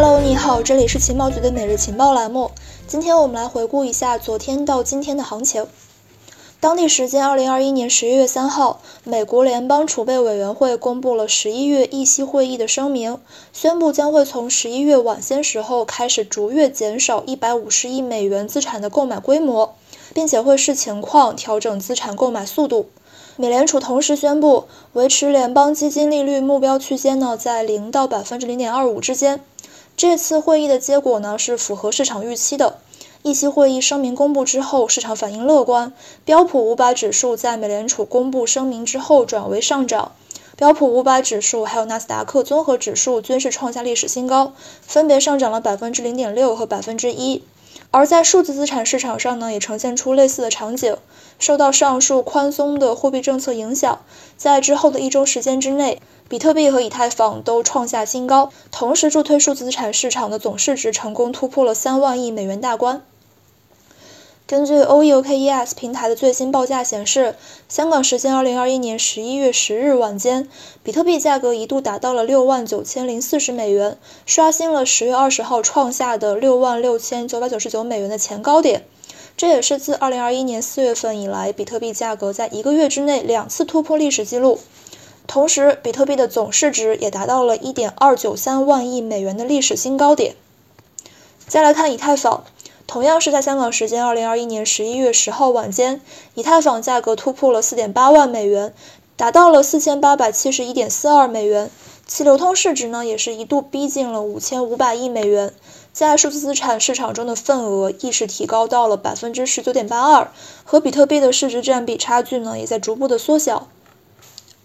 Hello，你好，这里是情报局的每日情报栏目。今天我们来回顾一下昨天到今天的行情。当地时间二零二一年十一月三号，美国联邦储备委员会公布了十一月议息会议的声明，宣布将会从十一月晚些时候开始逐月减少一百五十亿美元资产的购买规模，并且会视情况调整资产购买速度。美联储同时宣布维持联邦基金利率目标区间呢在零到百分之零点二五之间。这次会议的结果呢是符合市场预期的。议息会议声明公布之后，市场反应乐观，标普五百指数在美联储公布声明之后转为上涨。标普五百指数还有纳斯达克综合指数均是创下历史新高，分别上涨了百分之零点六和百分之一。而在数字资产市场上呢，也呈现出类似的场景。受到上述宽松的货币政策影响，在之后的一周时间之内。比特币和以太坊都创下新高，同时助推数字资产市场的总市值成功突破了三万亿美元大关。根据 O E O K E S 平台的最新报价显示，香港时间二零二一年十一月十日晚间，比特币价格一度达到了六万九千零四十美元，刷新了十月二十号创下的六万六千九百九十九美元的前高点。这也是自二零二一年四月份以来，比特币价格在一个月之内两次突破历史记录。同时，比特币的总市值也达到了1.293万亿美元的历史新高点。再来看以太坊，同样是在香港时间2021年11月10号晚间，以太坊价格突破了4.8万美元，达到了4871.42美元，其流通市值呢也是一度逼近了5500亿美元，在数字资产市场中的份额亦是提高到了19.82%，和比特币的市值占比差距呢也在逐步的缩小。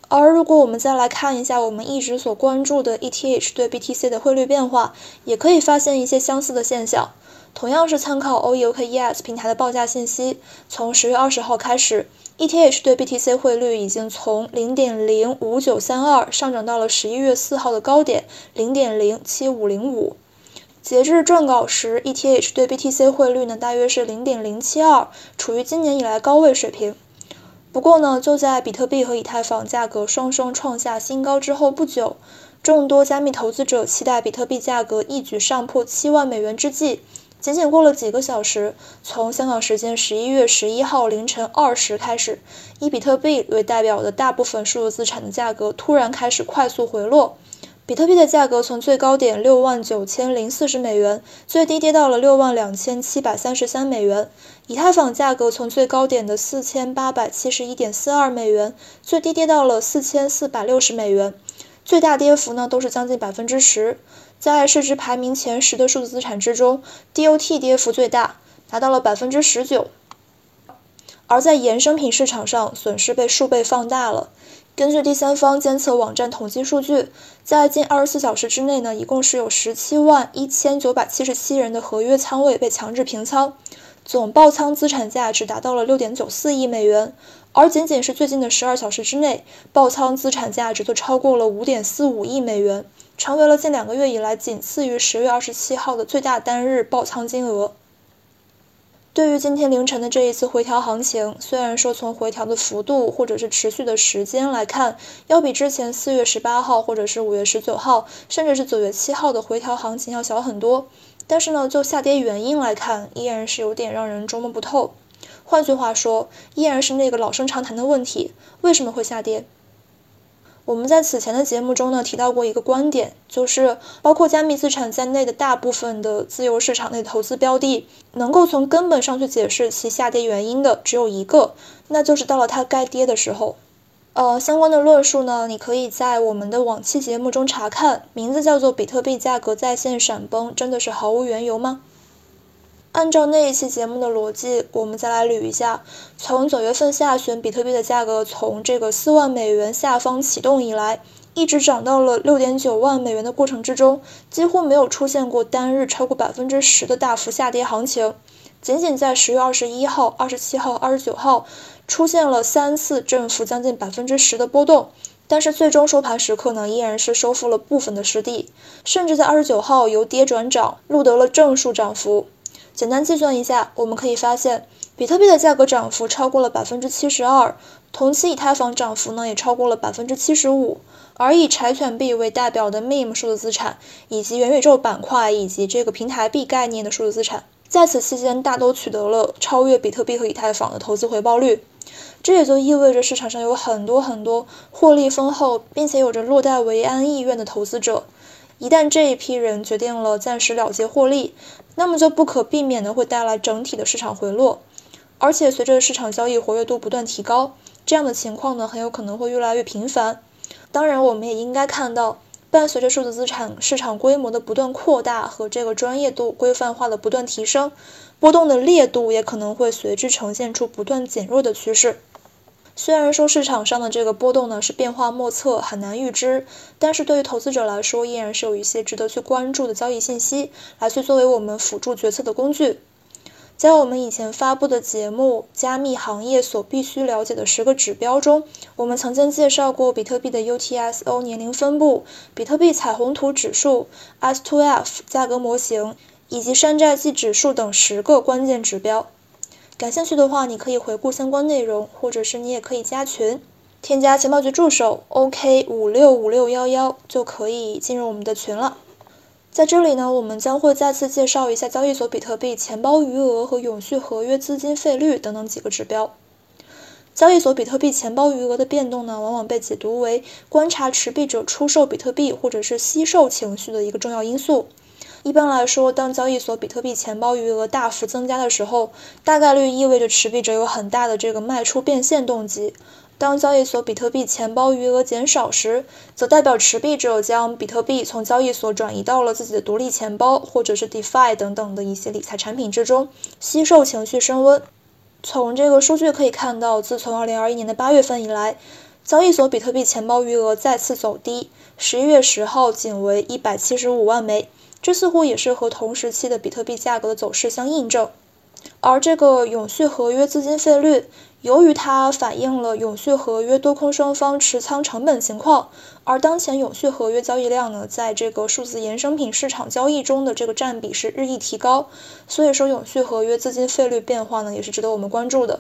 而如果我们再来看一下我们一直所关注的 ETH 对 BTC 的汇率变化，也可以发现一些相似的现象。同样是参考 OKES 平台的报价信息，从十月二十号开始，ETH 对 BTC 汇率已经从零点零五九三二上涨到了十一月四号的高点零点零七五零五。截至撰稿时，ETH 对 BTC 汇率呢大约是零点零七二，处于今年以来高位水平。不过呢，就在比特币和以太坊价格双双创下新高之后不久，众多加密投资者期待比特币价格一举上破七万美元之际，仅仅过了几个小时，从香港时间十一月十一号凌晨二时开始，以比特币为代表的大部分数字资产的价格突然开始快速回落。比特币的价格从最高点六万九千零四十美元，最低跌到了六万两千七百三十三美元。以太坊价格从最高点的四千八百七十一点四二美元，最低跌到了四千四百六十美元。最大跌幅呢都是将近百分之十。在市值排名前十的数字资产之中，DOT 跌幅最大，达到了百分之十九。而在衍生品市场上，损失被数倍放大了。根据第三方监测网站统计数据，在近二十四小时之内呢，一共是有十七万一千九百七十七人的合约仓位被强制平仓，总爆仓资产价值达到了六点九四亿美元，而仅仅是最近的十二小时之内，爆仓资产价值就超过了五点四五亿美元，成为了近两个月以来仅次于十月二十七号的最大单日爆仓金额。对于今天凌晨的这一次回调行情，虽然说从回调的幅度或者是持续的时间来看，要比之前四月十八号或者是五月十九号，甚至是九月七号的回调行情要小很多，但是呢，就下跌原因来看，依然是有点让人捉摸不透。换句话说，依然是那个老生常谈的问题：为什么会下跌？我们在此前的节目中呢提到过一个观点，就是包括加密资产在内的大部分的自由市场内投资标的，能够从根本上去解释其下跌原因的只有一个，那就是到了它该跌的时候。呃，相关的论述呢，你可以在我们的往期节目中查看，名字叫做“比特币价格在线闪崩”，真的是毫无缘由吗？按照那一期节目的逻辑，我们再来捋一下：从九月份下旬，比特币的价格从这个四万美元下方启动以来，一直涨到了六点九万美元的过程之中，几乎没有出现过单日超过百分之十的大幅下跌行情。仅仅在十月二十一号、二十七号、二十九号，出现了三次振幅将近百分之十的波动，但是最终收盘时刻呢，依然是收复了部分的失地，甚至在二十九号由跌转涨，录得了正数涨幅。简单计算一下，我们可以发现，比特币的价格涨幅超过了百分之七十二，同期以太坊涨幅呢也超过了百分之七十五。而以柴犬币为代表的 Meme 数字资产，以及元宇宙板块以及这个平台币概念的数字资产，在此期间大都取得了超越比特币和以太坊的投资回报率。这也就意味着市场上有很多很多获利丰厚，并且有着落袋为安意愿的投资者。一旦这一批人决定了暂时了结获利，那么就不可避免的会带来整体的市场回落。而且随着市场交易活跃度不断提高，这样的情况呢很有可能会越来越频繁。当然，我们也应该看到，伴随着数字资产市场规模的不断扩大和这个专业度规范化的不断提升，波动的烈度也可能会随之呈现出不断减弱的趋势。虽然说市场上的这个波动呢是变化莫测，很难预知，但是对于投资者来说，依然是有一些值得去关注的交易信息，来去作为我们辅助决策的工具。在我们以前发布的节目《加密行业所必须了解的十个指标》中，我们曾经介绍过比特币的 UTSO 年龄分布、比特币彩虹图指数、S2F 价格模型以及山寨记指数等十个关键指标。感兴趣的话，你可以回顾相关内容，或者是你也可以加群，添加情报局助手 OK 五六五六幺幺就可以进入我们的群了。在这里呢，我们将会再次介绍一下交易所比特币钱包余额和永续合约资金费率等等几个指标。交易所比特币钱包余额的变动呢，往往被解读为观察持币者出售比特币或者是惜售情绪的一个重要因素。一般来说，当交易所比特币钱包余额大幅增加的时候，大概率意味着持币者有很大的这个卖出变现动机。当交易所比特币钱包余额减少时，则代表持币者将比特币从交易所转移到了自己的独立钱包或者是 DeFi 等等的一些理财产品之中，惜售情绪升温。从这个数据可以看到，自从2021年的8月份以来，交易所比特币钱包余额再次走低，11月10号仅为175万枚，这似乎也是和同时期的比特币价格的走势相印证。而这个永续合约资金费率。由于它反映了永续合约多空双方持仓成本情况，而当前永续合约交易量呢，在这个数字衍生品市场交易中的这个占比是日益提高，所以说永续合约资金费率变化呢，也是值得我们关注的。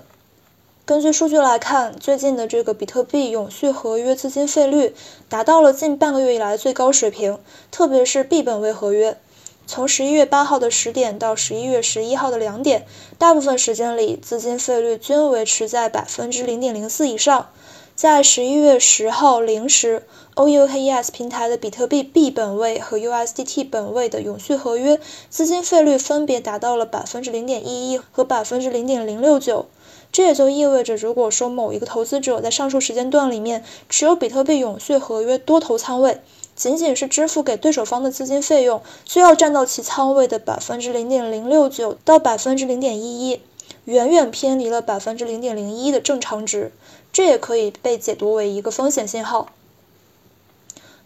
根据数据来看，最近的这个比特币永续合约资金费率达到了近半个月以来最高水平，特别是 B 本位合约。从十一月八号的十点到十一月十一号的两点，大部分时间里资金费率均维持在百分之零点零四以上。在十一月十号零时，OUKES 平台的比特币 B 本位和 USDT 本位的永续合约资金费率分别达到了百分之零点一一和百分之零点零六九。这也就意味着，如果说某一个投资者在上述时间段里面持有比特币永续合约多头仓位，仅仅是支付给对手方的资金费用，就要占到其仓位的百分之零点零六九到百分之零点一一，远远偏离了百分之零点零一的正常值，这也可以被解读为一个风险信号。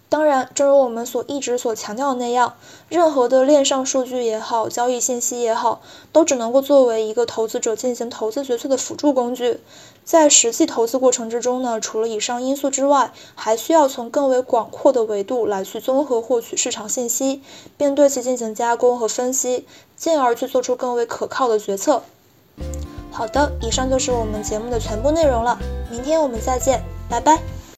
当然，正如我们所一直所强调的那样，任何的链上数据也好，交易信息也好，都只能够作为一个投资者进行投资决策的辅助工具。在实际投资过程之中呢，除了以上因素之外，还需要从更为广阔的维度来去综合获取市场信息，并对其进行加工和分析，进而去做出更为可靠的决策。好的，以上就是我们节目的全部内容了，明天我们再见，拜拜。